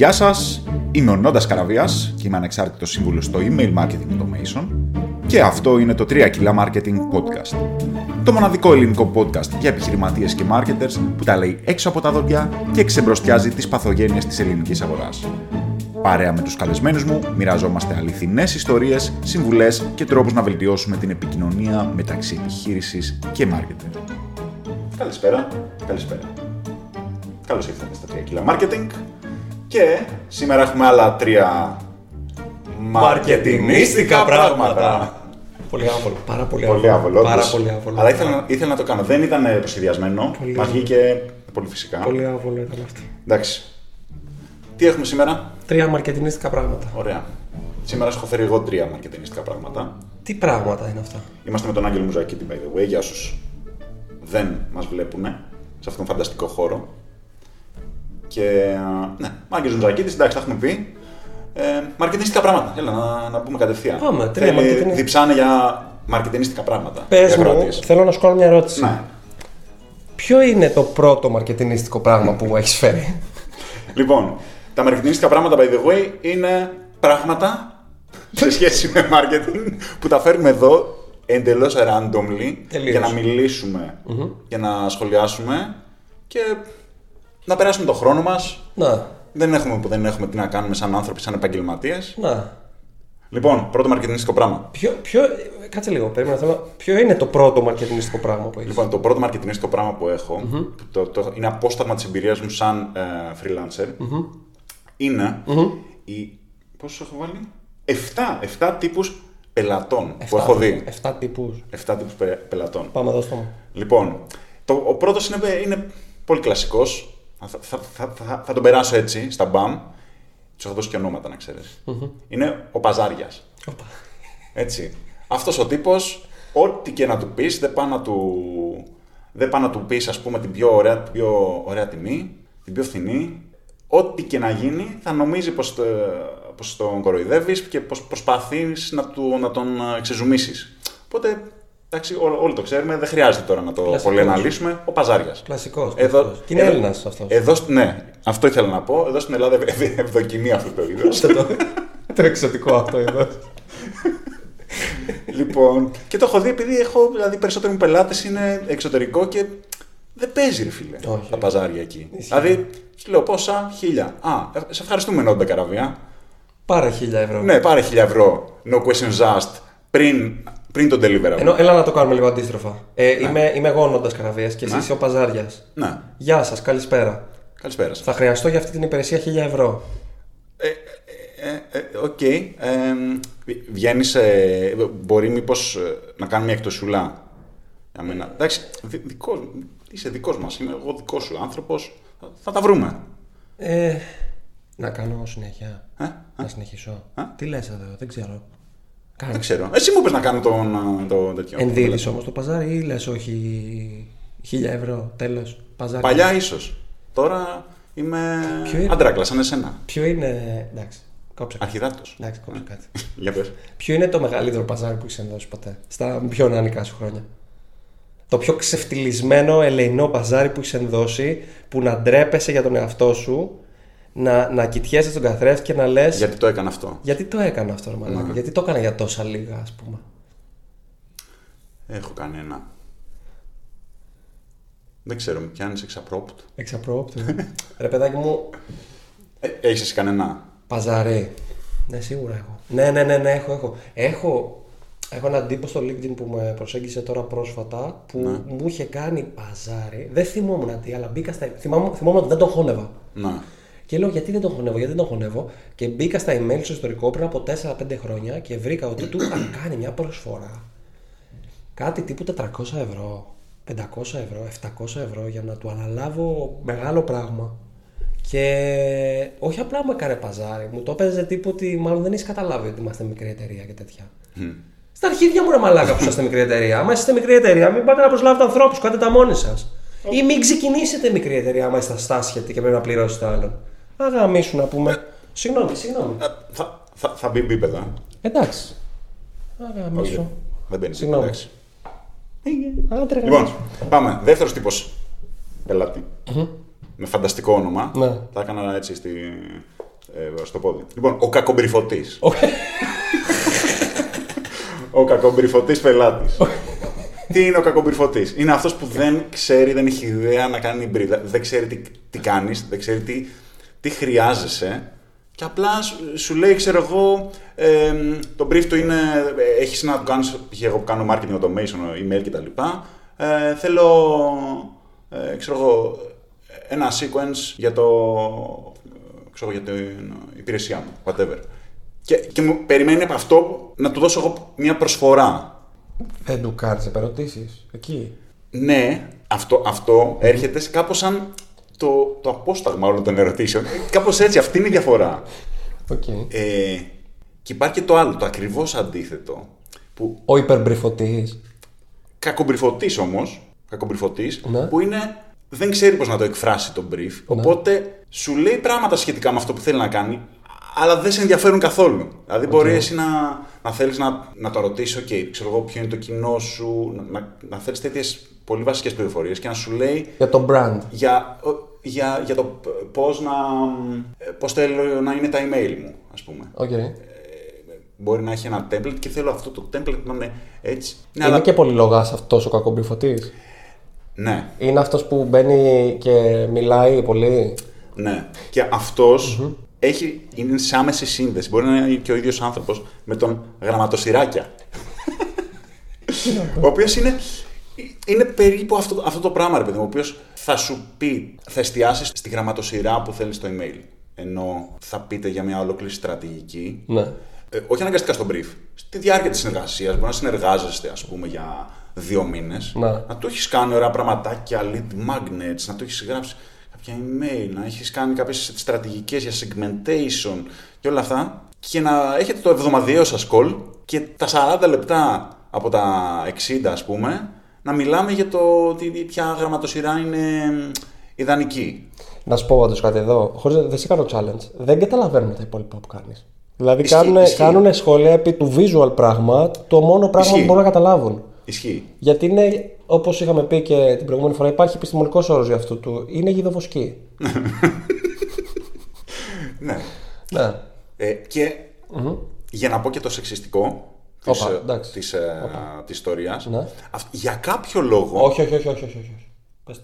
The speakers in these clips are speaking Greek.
Γεια σας, είμαι ο Νόντας Καραβίας και είμαι ανεξάρτητος σύμβουλος στο Email Marketing Automation και αυτό είναι το 3 κιλά Marketing Podcast. Το μοναδικό ελληνικό podcast για επιχειρηματίες και marketers που τα λέει έξω από τα δόντια και ξεμπροστιάζει τις παθογένειες της ελληνικής αγοράς. Παρέα με τους καλεσμένους μου, μοιραζόμαστε αληθινές ιστορίες, συμβουλές και τρόπους να βελτιώσουμε την επικοινωνία μεταξύ επιχείρησης και marketer. Καλησπέρα, καλησπέρα. Καλώς ήρθατε στα 3 κιλά Marketing και σήμερα έχουμε άλλα τρία Μαρκετινίστικα πράγματα. Πολύ άβολο. Πάρα πολύ άβολο. Πολύ άβολο. Πάρα όντως. πολύ άβολο. Αλλά ήθελα, ήθελα να το κάνω. Δεν ήταν ε, προσχεδιασμένο. Πολύ Μας άβολο. βγήκε πολύ φυσικά. Πολύ άβολο ήταν αυτό. Εντάξει. Τι έχουμε σήμερα; Τρία μαρκετινίστικα πράγματα. Ωραία. Σήμερα σου έχω φέρει εγώ τρία μαρκετινιστικά πράγματα. Τι πράγματα είναι αυτά; Είμαστε με τον Άγγελο Μουζακίτη, by the way, για όσους δεν μας βλέπουν σε αυτόν τον φανταστικό χώρο. Και α, ναι, ο Άγγελο Μουζακίτη, εντάξει, τα έχουμε πει. Ε, μαρκετινιστικά πράγματα. Έλα να, να πούμε κατευθείαν. Πάμε, τρία Θέλει- μαρκετινι- Διψάνε για μαρκετινιστικά πράγματα. Πες για μου, ακροατίες. θέλω να σου κάνω μια ερώτηση. Ναι. Ποιο είναι το πρώτο μαρκετινίστικο πράγμα που έχεις φέρει; Λοιπόν, τα μαρκετινιστικά πράγματα, by the way, είναι πράγματα σε σχέση με marketing που τα φέρνουμε εδώ εντελώς randomly Τελείως. για να μιλησουμε για να σχολιάσουμε και να περάσουμε τον χρόνο μας. να, Δεν έχουμε, δεν έχουμε τι να κάνουμε σαν άνθρωποι, σαν επαγγελματίες. να. Λοιπόν, πρώτο μαρκετινιστικό πράγμα. Ποιο, ποιο, κάτσε λίγο, περίμενα θέλω. Ποιο είναι το πρώτο μαρκετινιστικό πράγμα που έχεις; Λοιπόν, το πρώτο μαρκετινιστικό πράγμα που έχω, που το, το, είναι απόσταγμα της εμπειρίας μου σαν ε, freelancer, είναι η. Πόσο έχω βάλει; 7, 7 τύπους πελατών που έχω δει. 7 τύπους. 7 τύπους πελατών. Πάμε εδώ στο. Λοιπόν, το, ο πρώτος είναι, είναι πολύ κλασικός. Θα, θα, θα, θα, θα τον περάσω έτσι, στα μπαμ. Τους έχω δώσει και ονόματα, να ξέρεις. Είναι ο Παζάριας. Οπα. Έτσι. Αυτός ο τύπος, ό,τι και να του πεις, δεν πάει να του, δεν πάει να του πεις, ας πούμε, την πιο, ωραία, την πιο ωραία τιμή, την πιο φθηνή. Ό,τι και να γίνει, θα νομίζει πως πως τον κοροϊδεύεις και πως προσπαθείς να, του, να τον ε, ξεζουμίσεις. Οπότε, εντάξει, ό- όλοι το ξέρουμε, δεν χρειάζεται τώρα να το Κλασικός. πολύ αναλύσουμε. Ο Παζάρια. Κλασικός. Εδώ, Και είναι εδώ- Έλληνας αυτός. Εδώ, σ- ναι, αυτό ήθελα να πω. Εδώ στην Ελλάδα ευ- ευ- ευδοκιμεί αυτό το είδος. Το εξωτικό αυτό εδώ. λοιπόν, και το έχω δει επειδή έχω, δηλαδή, περισσότεροι μου πελάτες είναι εξωτερικό και δεν παίζει, ρε φίλε, Όχι. τα παζάρια εκεί. Ισχύει. Δηλαδή, σου λέω πόσα, χίλια. Α, ε, σε ευχαριστούμε, Νόντα Καραβία. Πάρε χίλια ευρώ. Ναι, πάρε χίλια ευρώ, no questions asked, πριν, πριν τον deliverable. Ενώ, έλα να το κάνουμε λίγο αντίστροφα. Ε, είμαι, είμαι εγώ ο Νόντας Καραβίας και εσύ Ναι. είσαι ο Παζάριας. Ναι, Γεια σας, καλησπέρα. καλησπέρα σας. Θα χρειαστώ για αυτή την υπηρεσία χίλια ευρώ. Ε, ε, ε, ε, Οκ. Ε, Βγαίνεις. μπορεί μήπως να κάνουμε μια εκπτωσούλα. Για μένα. Εντάξει, δι- δικός, είσαι δικός μας. Είμαι εγώ δικός σου άνθρωπος. Θα, θα τα βρούμε. Ε, να κάνω συνέχεια. Ε, Να συνεχίσω. Α. Τι λες εδώ, δεν ξέρω. Δεν Κάνει. ξέρω. Εσύ μου είπε να κάνω τον, α, το τέτοιο. Ενδίδεις όμως το παζάρι ή λες όχι χίλια ευρώ, τέλος. Παζάρι. Παλιά ίσως. Τώρα είμαι Ποιο είναι; αντράκλα, σαν εσένα. Ποιο είναι. Εντάξει, κόψε κάτι. Αρχιδάτος. Εντάξει, κόψε κάτι. Για πες. Ποιο είναι το μεγαλύτερο παζάρι που έχεις ενδώσει ποτέ, στα πιο νεανικά σου χρόνια; Το πιο ξεφτυλισμένο ελεηνό παζάρι που έχεις ενδώσει, που να ντρέπεσαι για τον εαυτό σου, να, να κοιτιέσαι στον καθρέφτη και να λες. Γιατί το έκανα αυτό. Γιατί το έκανα αυτό, ρε μαλάκα, Ναι. Γιατί το έκανα για τόσα λίγα, ας πούμε. Έχω κανένα. Δεν ξέρω, με πιάνει εξαπρόπτου. Εξαπρόπτου. ρε παιδάκι μου, Ε, Έχεις εσύ κανένα; παζάρι. Ναι, σίγουρα έχω. Ναι, ναι, ναι, ναι, έχω, έχω. Έχω, έχω έναν τύπο στο LinkedIn που με προσέγγισε τώρα πρόσφατα που Ναι. μου είχε κάνει παζάρι. Δεν θυμόμουν τι, αλλά μπήκα στα. Θυμάμαι, θυμόμουν ότι δεν τον χώνευα. Να. Και λέω γιατί δεν τον χωνεύω, γιατί δεν τον χωνεύω; Και μπήκα στα email στο ιστορικό πριν από 4-5 χρόνια και βρήκα ότι του είχαν κάνει μια προσφορά. Κάτι τύπου 400 ευρώ, 500 ευρώ, 700 ευρώ για να του αναλάβω μεγάλο πράγμα. Και όχι απλά μου έκανε παζάρι, μου το έπαιζε τύπου ότι μάλλον δεν έχεις καταλάβει ότι είμαστε μικρή εταιρεία και τέτοια. Στα αρχίδια μου ρε μαλάκα που είστε μικρή εταιρεία. Άμα είστε μικρή εταιρεία, μην πάτε να προσλάβετε ανθρώπους, κάντε τα μόνοι σας. Ή μην ξεκινήσετε μικρή εταιρεία άμα είστε αστάσχετοι και πρέπει να πληρώσετε άλλον. Αγαμίσου να πούμε. Συγγνώμη, συγγνώμη. Ε, Θα, θα, θα μπει μπίπεδα. Εντάξει. Αγαμίσου. Δεν μπαίνει. Συγγνώμη. εντάξει. Άντρε, Λοιπόν, πάμε. Δεύτερος τύπος πελάτη. Με φανταστικό όνομα. Ναι. Τα έκανα έτσι στη, ε, στο πόδι. Λοιπόν, ο κακομπριφωτής. ο κακομπριφωτής πελάτης. τι είναι ο κακομπριφωτής; Είναι αυτός που δεν ξέρει, δεν έχει ιδέα να κάνει μπρίδα. Δεν ξέρει τι, τι κάνεις, δεν ξέρει τι, τι χρειάζεσαι. Και απλά σου- σου λέει, ξέρω εγώ, ε, το brief του είναι, έχεις να το κάνεις, π.χ. εγώ που κάνω marketing automation, email κτλ. Ε, θέλω, ε, ξέρω εγώ, ένα sequence για το, ξέρω, εγώ, για την υπηρεσία μου, whatever. Και, και μου περιμένει από αυτό να του δώσω εγώ μια προσφορά. Δεν του κάνεις επερωτήσεις. Εκεί. Ναι, αυτό, αυτό έρχεται σε κάπως σαν το, το απόσταγμα όλων των ερωτήσεων. Κάπως έτσι, αυτή είναι η διαφορά. Οκ. Ε, και υπάρχει και το άλλο, το ακριβώς αντίθετο. Που Ο υπερ briefωτής. κακο briefωτής όμως, κακο briefωτής, Ναι. που είναι, δεν ξέρει πώς να το εκφράσει το brief, οπότε σου λέει πράγματα σχετικά με αυτό που θέλει να κάνει, αλλά δεν σε ενδιαφέρουν καθόλου. Δηλαδή μπορεί εσύ να, να θέλεις να, να το ρωτήσεις, ok, ξέρω εγώ ποιο είναι το κοινό σου, να, να, να θέλεις τέτοιες πολύ βασικές πληροφορίες και να σου λέει Για το brand. για, για, για το π- πώς, να, πώς θέλω να είναι τα email μου, ας πούμε. Οκ. Μπορεί να έχει ένα template και θέλω αυτό το template να είναι έτσι. Ναι, Είναι αλλά- και πολύ λογάς αυτός ο κακο briefωτή. ναι, Είναι αυτός που μπαίνει και μιλάει πολύ. ναι. Και αυτός έχει, είναι σε άμεση σύνδεση. Μπορεί να είναι και ο ίδιος άνθρωπος με τον γραμματοσυράκια. ο οποίος είναι, είναι περίπου αυτό, αυτό το πράγμα, ρε παιδί μου. Ο οποίος θα σου πει, θα εστιάσεις στη γραμματοσυρά που θέλεις στο email. Ενώ θα πείτε για μια ολόκληρη στρατηγική. Ναι. Ε, όχι αναγκαστικά στο brief. Στη διάρκεια της συνεργασίας, μπορεί να συνεργάζεστε, ας πούμε, για δύο μήνες. Ναι. Να του έχεις κάνει ωραία πραγματάκια, lead magnets, να του έχεις γράψει κάποια email, να έχεις κάνει κάποιες στρατηγικές για segmentation και όλα αυτά. Και να έχετε το εβδομαδιαίο σας call και τα 40 λεπτά από τα 60, ας πούμε, να μιλάμε για το ότι ποια γραμματοσυρά είναι μ, ιδανική. Να σου πω πάντως κάτι εδώ. Χωρίς, δεν σε κάνω challenge. Δεν καταλαβαίνουμε τα υπόλοιπα που κάνεις. Δηλαδή Ισχύει, κάνουν, ισχύει. κάνουν σχόλια επί του visual πράγμα, το μόνο πράγμα Ισχύει. που μπορούν να καταλάβουν. Ισχύει. Γιατί είναι, όπως είχαμε πει και την προηγούμενη φορά, υπάρχει επιστημονικός όρος για αυτό του. Είναι γιδοβοσκή. Ναι. ναι. Ε, και για να πω και το σεξιστικό της, Όπα, ε, εντάξει. της, ε, της ιστορίας, Ναι. αυ- για κάποιο λόγο, Όχι, όχι, όχι, όχι. όχι, όχι. Πες.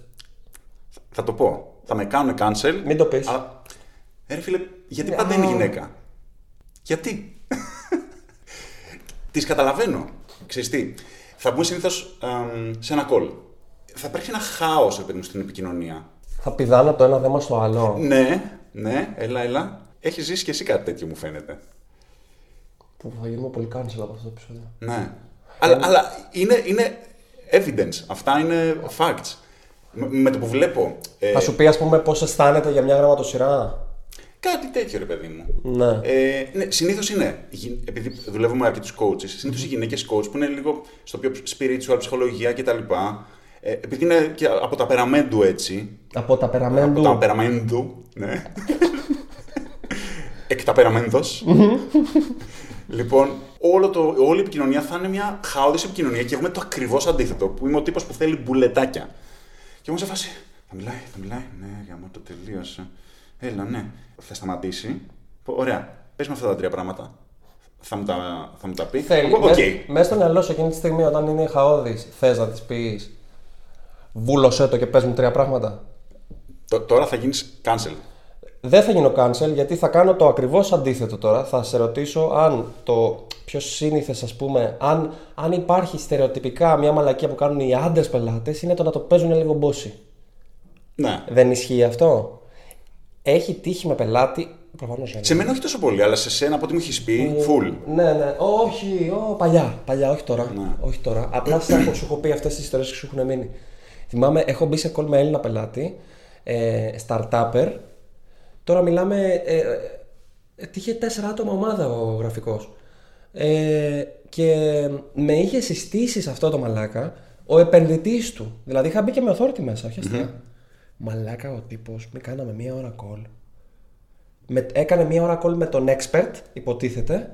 θα το πω, θα με κάνουν cancel. Μην το πεις. αλλά- Ε, ρε φίλε, γιατί Ναι, πάντα α. είναι γυναίκα; Γιατί; Τις καταλαβαίνω. Ξέρεις τι, θα μπουν συνήθως εμ, σε ένα call. Θα υπάρξει ένα χάος, ρε παιδί μου, στην επικοινωνία. Θα πηδάνε από το ένα θέμα στο άλλο. Ναι, ναι, έλα, έλα. Έχεις ζήσει και εσύ κάτι τέτοιο, μου φαίνεται. Που θα γίνουμε πολύ cancel από αυτό το επεισόδιο. Ναι. Αλλά, αλλά είναι, είναι evidence. Αυτά είναι facts. Με, με το που βλέπω. ε, Θα σου πει, ας πούμε, πώς αισθάνεται για μια γραμματοσυρά. Κάτι τέτοιο, ρε παιδί μου. Ναι. Ε, ναι, συνήθως είναι. γυ- Επειδή δουλεύουμε με αρκετού coaches, συνήθως οι γυναίκες coach που είναι λίγο στο πιο spiritual, ψυχολογία κτλ. Ε, επειδή είναι και από τα περαμέντου έτσι. Από τα Από τα περαμέντου. περαμέντου, ναι. Εκ τα περαμέντος. Λοιπόν, όλο το, όλη η επικοινωνία θα είναι μια χαόδης επικοινωνία και έχουμε το ακριβώς αντίθετο, που είμαι ο τύπος που θέλει μπουλετάκια. Και εγώ σε φάση, θα μιλάει, θα μιλάει, ναι, για το τελείωσε. Έλα, ναι. Θα σταματήσει. Πω, Ωραία, πες με αυτά τα τρία πράγματα. Θα μου τα, θα μου τα πει. Θέλει. Οκ. Μέσα μέσα στο μυαλό σου εκείνη τη στιγμή, όταν είναι χαώδης, θες να της πεις. Βούλωσέ το και πες μου τρία πράγματα. Τ- Τώρα θα γίνεις cancel. Δεν θα γίνω cancel γιατί θα κάνω το ακριβώς αντίθετο τώρα. Θα σε ρωτήσω αν το πιο σύνηθες, ας πούμε, αν, αν υπάρχει στερεοτυπικά μια μαλακία που κάνουν οι άντρες πελάτες, είναι το να το παίζουν λίγο bossy. Ναι. Δεν ισχύει αυτό; Έχει τύχει με πελάτη; Προφανώς δεν. Σε μένα όχι τόσο πολύ, αλλά σε σένα από ό,τι μου έχεις πει, full. Ναι, ναι. Όχι, ο, παλιά. Παλιά, όχι τώρα. Ναι. Όχι τώρα. Απλά σε έχω, σου έχω πει αυτές τις ιστορίες και σου έχουν μείνει. Θυμάμαι, έχω μπει σε call με Έλληνα πελάτη, ε, startupper. Τώρα μιλάμε. Ε, ε, είχε τέσσερα άτομα ομάδα ο γραφικός. Ε, και με είχε συστήσει σε αυτό το μαλάκα ο επενδυτής του. Δηλαδή είχα μπει και με authority μέσα, όχι αστεία. Μαλάκα ο τύπος, με κάναμε μία ώρα call. Με, έκανε μία ώρα call με τον expert, υποτίθεται.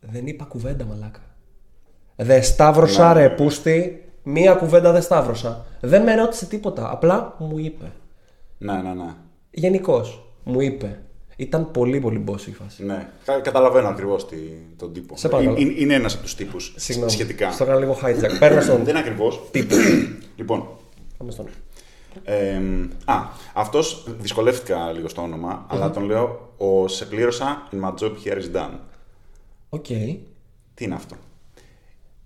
Δεν είπα κουβέντα, μαλάκα. Δεν σταύρωσα, ρε πούστη. Μία κουβέντα δεν σταύρωσα. Δεν με ρώτησε τίποτα. Απλά μου είπε. Ναι, ναι, ναι. Γενικώς μου είπε. Ήταν πολύ πολύ boss η φάση. Ναι, κα- καταλαβαίνω ακριβώς τον τύπο. Σε παρακαλώ. Είναι, είναι ένας από τους τύπους Συγγνώμη. σχετικά. Στο έκανα λίγο hijack. Παίρνω στον Δεν είναι ακριβώς. τύπο. λοιπόν, Πάμε στον. ε, α, αυτός δυσκολεύτηκα λίγο στο όνομα, αλλά τον λέω ο Σε πλήρωσα and my job here is done. OK. Τι είναι αυτό;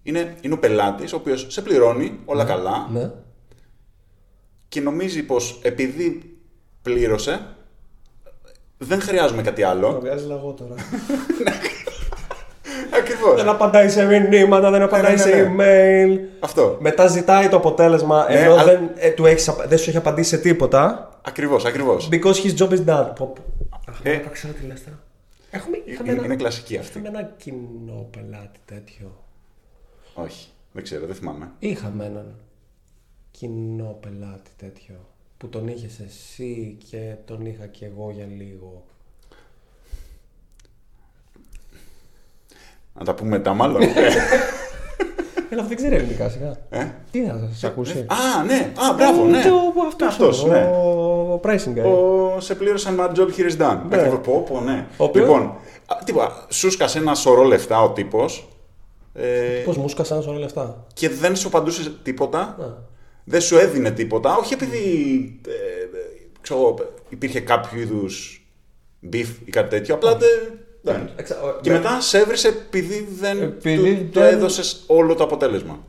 Είναι, είναι ο πελάτης, ο οποίος σε πληρώνει όλα καλά Ναι. και νομίζει πως επειδή πλήρωσε, δεν χρειάζομαι κάτι άλλο. Βγάζεις λαγό τώρα. Ακριβώς. δεν απαντάει σε μηνύματα, δεν απαντάει ναι, σε ναι. email. Αυτό. Μετά ζητάει το αποτέλεσμα Ναι, ενώ αλλά- δεν, ε, του έχεις, απα- δεν σου έχει απαντήσει σε τίποτα. Ακριβώς, ακριβώς. Because his job is done. Πω, πω. Αχ, Ε. μαλάκα, ξέρω τι λες τώρα. Έχουμε, είχαμε, Είναι, ένα, είναι κλασική αυτή. είχαμε ένα κοινό πελάτη τέτοιο. Όχι, δεν ξέρω, δεν θυμάμαι. Είχαμε έναν κοινό πελάτη τέτοιο που τον είχες εσύ και τον είχα και εγώ για λίγο. Να τα πούμε μετά, μάλλον. Έλα, αυτό δεν ξέρει ελληνικά σιγά. ε; Τι θα σας ακούσει. Α, ναι, α, μπράβο, ναι. Το- αυτός, Αυτός, ο, ναι. ο pricing guy. Ο, σε πλήρωσαν my job here is done. Ναι. Ακριβώς, πω, πω, ναι. Ο οποίος- Λοιπόν, α, τίποτα, σου σκάσε ένα σωρό λεφτά ο τύπος ε, Πώς μου σκάσαν σωρό λεφτά. και δεν σου απαντούσε τίποτα. Να. Δεν σου έδινε τίποτα. Όχι επειδή ε, ε, ξέρω, υπήρχε κάποιο είδους beef ή κάτι τέτοιο. Απλά δεν. δεν. Εξα- ο- Και με- μετά σε έβρισε επειδή δεν Επειδή του, του δεν- έδωσες όλο το αποτέλεσμα.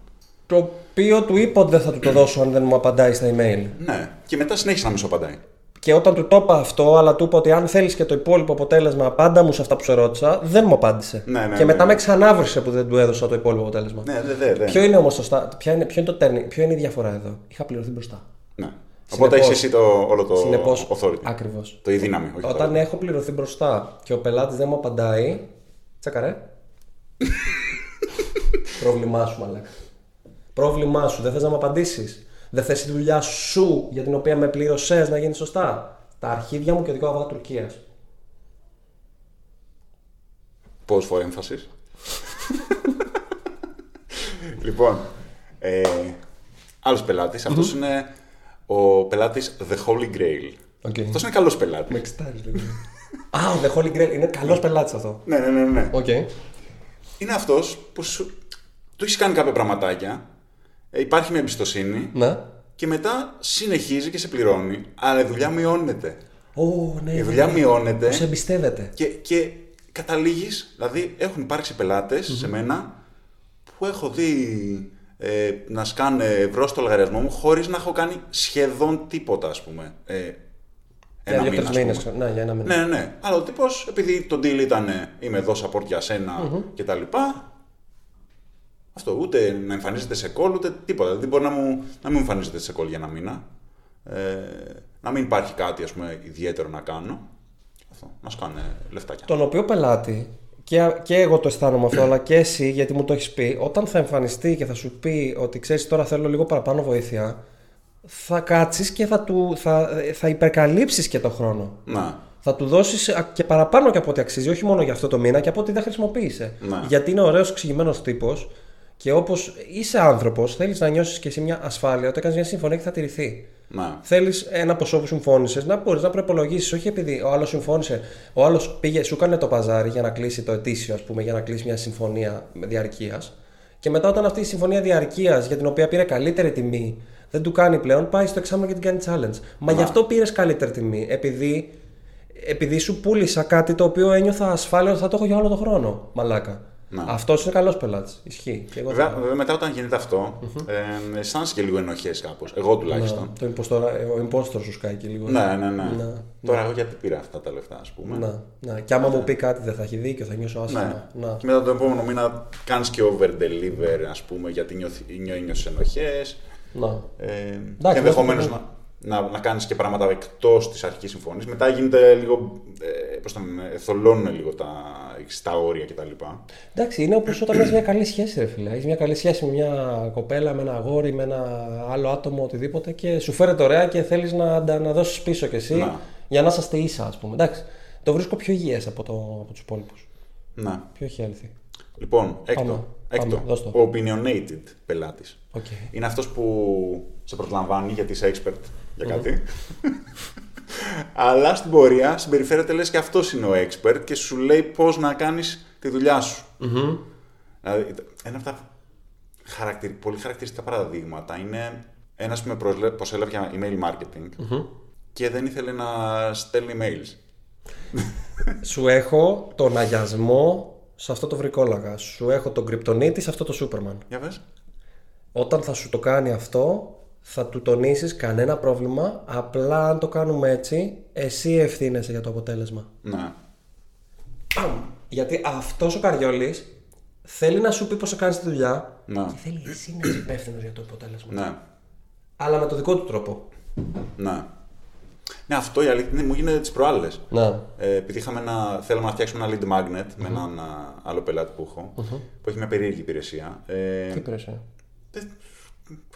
Το οποίο του είπα ότι δεν θα του το δώσω αν δεν μου απαντάει στα email. Ναι. Και μετά συνέχισε να μην σου απαντάει. Και όταν του το είπα αυτό, αλλά του είπα ότι αν θέλεις και το υπόλοιπο αποτέλεσμα, πάντα μου σε αυτά που σε ρώτησα, δεν μου απάντησε. Ναι, ναι, και μετά ναι. με ξανάβρισε που δεν του έδωσα το υπόλοιπο αποτέλεσμα. Ναι, δεν, δεν. δεν. Ποιο είναι όμως το στα... ποια είναι, ποιο είναι το turning, ποιο είναι η διαφορά εδώ; Είχα πληρωθεί μπροστά. Ναι. Οπότε Συνεπώς- έχεις εσύ το, όλο το Συνεπώ. authority. Ακριβώς. Το η δύναμη. Όχι Όταν το... έχω πληρωθεί μπροστά και ο πελάτης δεν μου απαντάει. Τσακαρέ. Πρόβλημά σου, μαλάκα. Πρόβλημά σου. Δεν θες να μου απαντήσεις. Δεν θες τη δουλειά σου για την οποία με πλήρωσες να γίνεις σωστά; Τα αρχίδια μου και ο δικό αβγά Τουρκίας. Πώς for emphasis; λοιπόν, ε, άλλος πελάτης. Αυτός είναι ο πελάτης The Holy Grail. OK. Αυτός είναι καλός πελάτης. Με εξιτάρει λίγο. Α, ο The Holy Grail. Είναι καλός πελάτης αυτό. Ναι, ναι, ναι, ναι. Οκ. Είναι αυτός που σου... του έχεις κάνει κάποια πραγματάκια, ε, υπάρχει μια εμπιστοσύνη Ναι. και μετά συνεχίζει και σε πληρώνει, αλλά η δουλειά μειώνεται. Ω, ναι. Η δουλειά μειώνεται Σε εμπιστεύεται. και, και καταλήγεις, δηλαδή έχουν υπάρξει πελάτες σε μένα που έχω δει ε, να σκάνε ευρώ στο λογαριασμό μου χωρίς να έχω κάνει σχεδόν τίποτα, ας πούμε. Ε, Για ένα δύο-τρει μήνα, ας μήνες. πούμε. Ναι, για ένα μήνα. Ναι, ναι. Αλλά ο τύπος, επειδή το deal ήταν ε, είμαι εδώ support για σένα και τα λοιπά, αυτό ούτε να εμφανίζεται σε call ούτε τίποτα. Δηλαδή μπορεί να, μου, να μην εμφανίζεται σε call για ένα μήνα. Ε, να μην υπάρχει κάτι ας πούμε, ιδιαίτερο να κάνω. Αυτό, να σκάνε λεφτάκια. Τον οποίο πελάτη, και, και εγώ το αισθάνομαι αυτό, αλλά και εσύ, γιατί μου το έχεις πει, όταν θα εμφανιστεί και θα σου πει ότι ξέρεις τώρα θέλω λίγο παραπάνω βοήθεια, θα κάτσεις και θα, του, θα, θα υπερκαλύψεις και το χρόνο. Να. Θα του δώσεις και παραπάνω και από ό,τι αξίζει, όχι μόνο για αυτό το μήνα και από ό,τι δεν χρησιμοποίησε. Ναι. Γιατί είναι ωραίος, εξηγημένος τύπος και όπως είσαι άνθρωπος, θέλεις να νιώσεις και εσύ μια ασφάλεια ότι έκανες μια συμφωνία και θα τηρηθεί. Να. Θέλεις ένα ποσό που συμφώνησες να μπορείς να προπολογίσεις. Όχι επειδή ο άλλος συμφώνησε, ο άλλος πήγε, σου έκανε το παζάρι για να κλείσει το ετήσιο, ας πούμε, για να κλείσει μια συμφωνία διαρκείας. Και μετά, όταν αυτή η συμφωνία διαρκείας για την οποία πήρε καλύτερη τιμή δεν του κάνει πλέον, πάει στο εξάμεινο και την κάνει challenge. Μα γι' αυτό πήρες καλύτερη τιμή. Επειδή, επειδή σου πούλησα κάτι το οποίο ένιωθα ασφάλεια ότι θα το έχω για όλο τον χρόνο. Μαλάκα. Να. Αυτός είναι καλός πελάτης. Ισχύει. Και εγώ Βέβαια, θα- βέβαια, μετά όταν γίνεται αυτό, ε, αισθάνεσαι και λίγο ενοχές κάπως. Εγώ τουλάχιστον. Το impostor, ο impostor σου σκάει και λίγο. Ναι, ναι, ναι. Ναι, Τώρα εγώ γιατί πήρα αυτά τα λεφτά, ας πούμε. Να, να. Και άμα μου πει κάτι δεν θα έχει δίκιο, θα νιώσω Ναι. άσχημα. Να. Και μετά το επόμενο μήνα κάνεις και over deliver, ας πούμε, γιατί νιώθεις ενοχές. να. Ε, Εντάξει, και ενδεχομένως δεν- να, να, να κάνεις και πράγματα εκτός της αρχικής συμφωνίας. Μετά γίνεται λίγο. Ε, πώς το λένε, θολώνουν λίγο τα, τα όρια κτλ. Εντάξει, είναι όπως όταν έχεις μια καλή σχέση, ρε φίλε. Έχεις μια καλή σχέση με μια κοπέλα, με ένα αγόρι, με ένα άλλο άτομο, οτιδήποτε και σου φέρεται ωραία και θέλεις να, να, να δώσεις πίσω κι εσύ Να. για να είσαστε ίσα, ας πούμε. Εντάξει, το βρίσκω πιο υγιές από, το, από τους υπόλοιπους. Να. Πιο healthy. Λοιπόν, έκτο. Πάμε. Έκτο. Πάμε, δώσ' το. Ο opinionated πελάτης. Οκ. Είναι αυτός που σε προσλαμβάνει γιατί είσαι expert για κάτι. Αλλά στην πορεία συμπεριφέρεται λες και αυτός είναι ο expert και σου λέει πώς να κάνεις τη δουλειά σου. Δηλαδή, ένα από τα χαρακτηρι... πολύ χαρακτηριστικά παραδείγματα είναι ένας που με προσλέ... προσέλαβε για email marketing και δεν ήθελε να στέλνει emails. Σου έχω τον αγιασμό σε αυτό το βρικόλαγα. Σου έχω τον κρυπτονίτη σε αυτό το Σούπερμαν. Για πες. Όταν θα σου το κάνει αυτό, θα του τονίσεις κανένα πρόβλημα. Απλά αν το κάνουμε έτσι, εσύ ευθύνεσαι για το αποτέλεσμα. Ναι. Παμ. Γιατί αυτός ο Καριόλης θέλει να σου πει πώς θα κάνεις τη δουλειά Ναι. και θέλει εσύ να είσαι υπεύθυνος για το αποτέλεσμα. Ναι. Αλλά με το δικό του τρόπο. Ναι. Ναι, αυτό η αλήθεια είναι, μου έγινε τις προάλλες. Να. Ε, επειδή είχαμε ένα, θέλαμε να φτιάξουμε ένα lead magnet με έναν α, άλλο πελάτη που έχω, που έχει μια περίεργη υπηρεσία. Ε, Τι υπηρεσία; ε,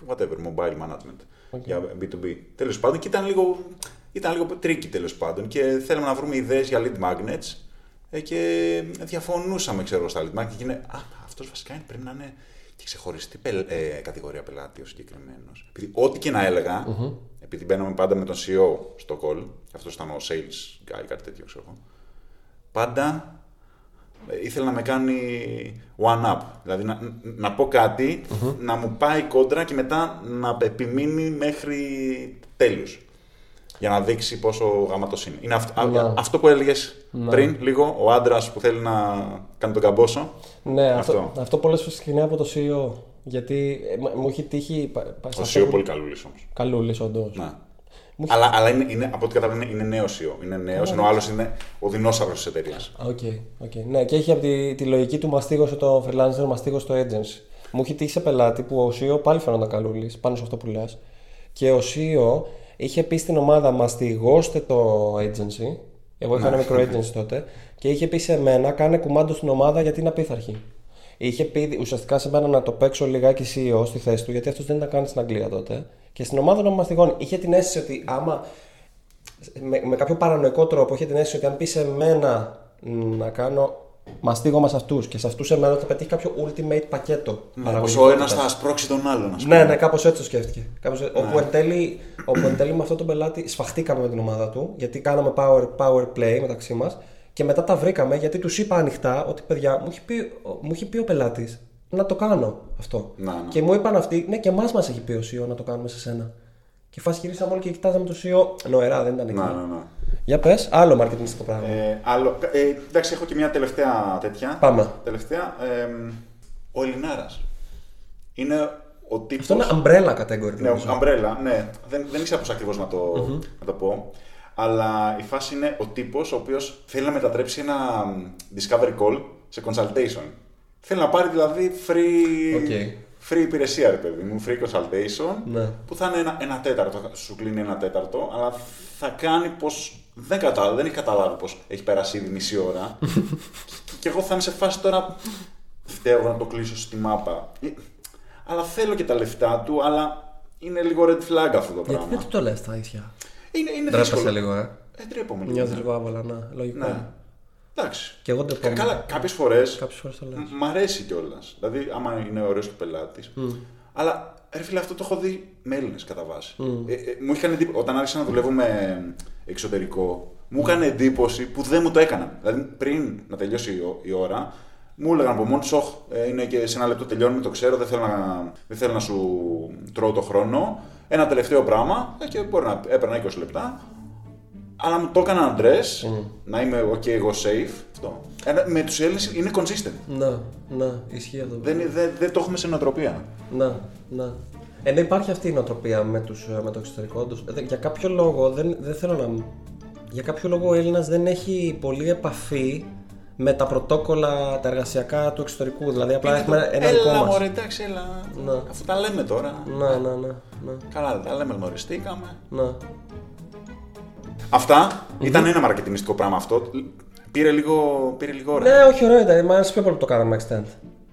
whatever, mobile management για B2B. Τέλος πάντων, και ήταν λίγο, ήταν λίγο tricky τέλος πάντων και θέλαμε να βρούμε ιδέες για lead magnets ε, και διαφωνούσαμε, ξέρω, στα lead magnets. Και είναι, Α, αυτός βασικά είναι, πρέπει να είναι και ξεχωριστή πελ- ε, κατηγορία πελάτη ο συγκεκριμένος. Επειδή ό,τι και να έλεγα, επειδή μπαίναμε πάντα με τον CEO στο call, αυτό ήταν ο sales guy, κάτι τέτοιο ξέρω εγώ, πάντα ε, ήθελε να με κάνει one-up. Δηλαδή να, να πω κάτι, να μου πάει κόντρα και μετά να επιμείνει μέχρι τέλους. Για να δείξει πόσο γαμάτος είναι. Είναι αυτό, Ναι. α- αυτό που έλεγες πριν, λίγο, ο άντρας που θέλει να κάνει τον καμπόσο. Ναι, αυτό, Αυτό. αυτό, πολλές φορές ξεκινάει από το CEO. Γιατί ε, μου- μου έχει τύχει. πα- πα- Ο στα CEO Facebook πολύ καλούλης όμως. Καλούλης, όντως. Ναι. Αλλά, αλλά είναι, είναι, από ό,τι καταλαβαίνω είναι νέο CEO. Είναι νέος, ενώ ο άλλος είναι ο δεινόσαυρος της εταιρείας. OK, OK. Ναι, και έχει από τη, τη λογική του μαστίγωσε το freelancer, μαστίγωσε το agency. Μου έχει τύχει σε πελάτη που ο CEO πάλι φαίνονταν καλούλης πάνω σε αυτό που λες. Και ο CEO είχε πει στην ομάδα μαστιγώστε το agency. Εγώ είχα ένα μικρό agency τότε. Και είχε πει σε μένα κάνε κουμάντο στην ομάδα γιατί είναι απίθαρχη. Είχε πει ουσιαστικά σε μένα να το παίξω λιγάκι CEO στη θέση του, γιατί αυτός δεν ήταν καν στην Αγγλία τότε. Και στην ομάδα να με μαστιγώνει. Είχε την αίσθηση ότι άμα με, με κάποιο παρανοϊκό τρόπο είχε την αίσθηση ότι αν πεις σε μένα να κάνω μαστίγωμα σε αυτούς και σε αυτούς σε μένα θα πετύχει κάποιο ultimate πακέτο. Πως ο παραγωγικότητας. ένας θα σπρώξει τον άλλον, ας πούμε. Ναι, ναι, κάπως έτσι το σκέφτηκε. Κάπως έτσι. Όπου, εν τέλει, όπου εν τέλει με αυτόν τον πελάτη σφαχτήκαμε με την ομάδα του, γιατί κάναμε power, power play μεταξύ μας και μετά τα βρήκαμε γιατί τους είπα ανοιχτά ότι παιδιά μου έχει πει, μου έχει πει ο πελάτης να το κάνω αυτό. Να, ναι. Και μου είπαν αυτοί, ναι, και εμάς μας έχει πει ο CEO να το κάνουμε σε σένα. Και φάση γυρίσαμε όλοι και κοιτάζαμε το CEO. Νοερά, δεν ήταν εκεί. Ναι, ναι, ναι. Για πες, άλλο marketingιστικό πράγμα. Ε, άλλο, ε, εντάξει, έχω και μια τελευταία τέτοια. Πάμε. Τελευταία. Ε, ο Ελληνάρας. Είναι ο τύπος... Αυτό είναι umbrella category. Ναι, νομίζω. umbrella, ναι. Δεν, δεν ήξερα πώς ακριβώς να, το, να το πω. Αλλά η φάση είναι ο τύπος ο οποίος θέλει να μετατρέψει ένα μ, discovery call σε consultation. Θέλει να πάρει δηλαδή free, OK. free υπηρεσία, ρε παιδί μου, free consultation. Ναι. Που θα είναι ένα, ένα τέταρτο, σου κλείνει ένα τέταρτο, αλλά θα κάνει πως. Δεν, κατάλαβε, δεν έχει καταλάβει πως έχει περάσει ήδη μισή ώρα. και, και εγώ θα είμαι σε φάση τώρα. Φταίω εγώ να το κλείσω στη μάπα. Ε, Αλλά θέλω και τα λεφτά του, αλλά είναι λίγο red flag αυτό το Γιατί πράγμα. δεν του το λες τα ίσια. Είναι, είναι Ντρέπεσαι δύσκολο. λίγο, ε. Ε, ντρέπομαι λίγο. Νιώθεις ναι. λίγο άβολα, ναι. Λογικό. Ναι. Εντάξει. Και εγώ δεν Κα- Καλά, κάποιες φορές Κάποιες φορές το λες. μ' αρέσει κιόλας. Δηλαδή, άμα είναι ωραίος και πελάτης. Αλλά ρε φίλε, αυτό το έχω δει με Έλληνες κατά βάση. Ε, ε, μου είχαν εντύπωση, όταν άρχισα να δουλεύω με εξωτερικό, μου είχαν εντύπωση που δεν μου το έκαναν. Δηλαδή, πριν να τελειώσει η, ω- η ώρα, μου έλεγαν από μόνος σοχ, ε, είναι και σε ένα λεπτό τελειώνουμε, το ξέρω, δεν θέλω να, δεν θέλω να σου τρώω το χρόνο. Ένα τελευταίο πράγμα ε, και μπορεί να έπαιρνα 20 λεπτά. Αλλά μου το έκαναν αντρές, να είμαι OK, εγώ safe. Αυτό. Ένα- με τους Έλληνες είναι consistent. Να, να, ισχύει αυτό. Δεν, δεν, δεν το έχουμε σε νοοτροπία. Να, να. Ενώ υπάρχει αυτή η νοοτροπία με, τους, ε, με το εξωτερικό. όντως. Ε, Για κάποιο λόγο, δεν, δεν θέλω να. Για κάποιο λόγο ο Έλληνας δεν έχει πολλή επαφή με τα πρωτόκολλα τα εργασιακά του εξωτερικού. Δηλαδή απλά έχουμε ένα δικό έλα, μας. μωρέ, εντάξει, έλα. Ναι. Αφού τα λέμε τώρα. Να, να, να, να, Καλά, τα λέμε, γνωριστήκαμε. να. Αυτά ήταν ένα μαρκετινιστικό πράγμα αυτό. Πήρε λίγο, πήρε λίγο ώρα. Ναι, όχι, ωραίο ήταν. Μ' άρεσε πιο πολύ που το κάναμε extend.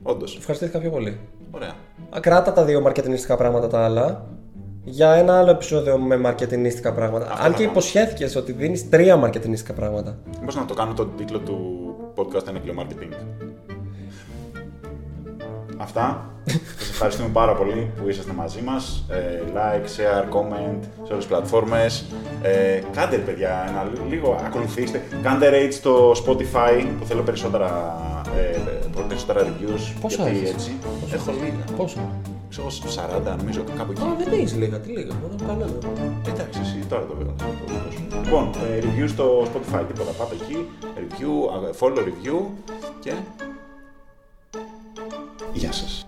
Όντως. Ευχαριστήθηκα πιο πολύ. Ωραία. Ακράτα τα δύο μαρκετινιστικά πράγματα τα άλλα. Για ένα άλλο επεισόδιο με μαρκετινιστικά πράγματα. Αυτό Αν θα και κάνω. υποσχέθηκες ότι δίνεις τρία μαρκετινιστικά πράγματα. Μήπως να το κάνω το τίτλο του podcast ένα κιλό marketing. Αυτά. Σας ευχαριστούμε πάρα πολύ που είσαστε μαζί μας. Ε, like, share, comment σε όλες τις πλατφόρμες. Ε, κάντε ρε, παιδιά ένα λι- λίγο, ακολουθήστε. Κάντε rate στο Spotify που θέλω περισσότερα, ε, περισσότερα reviews. Πόσα γιατί έχεις; έτσι. Πόσα Έχω έχεις; λίγα. Πόσο. Ξέρω 40 νομίζω κάπου εκεί. Α, δεν έχει λίγα, τι λίγα. Δεν έχω κανένα. Εντάξει, εσύ τώρα το βέβαια. θα το δώσω. Λοιπόν, ε, review στο Spotify, τίποτα. Πάτε εκεί, review, α, follow review και... Γεια σας.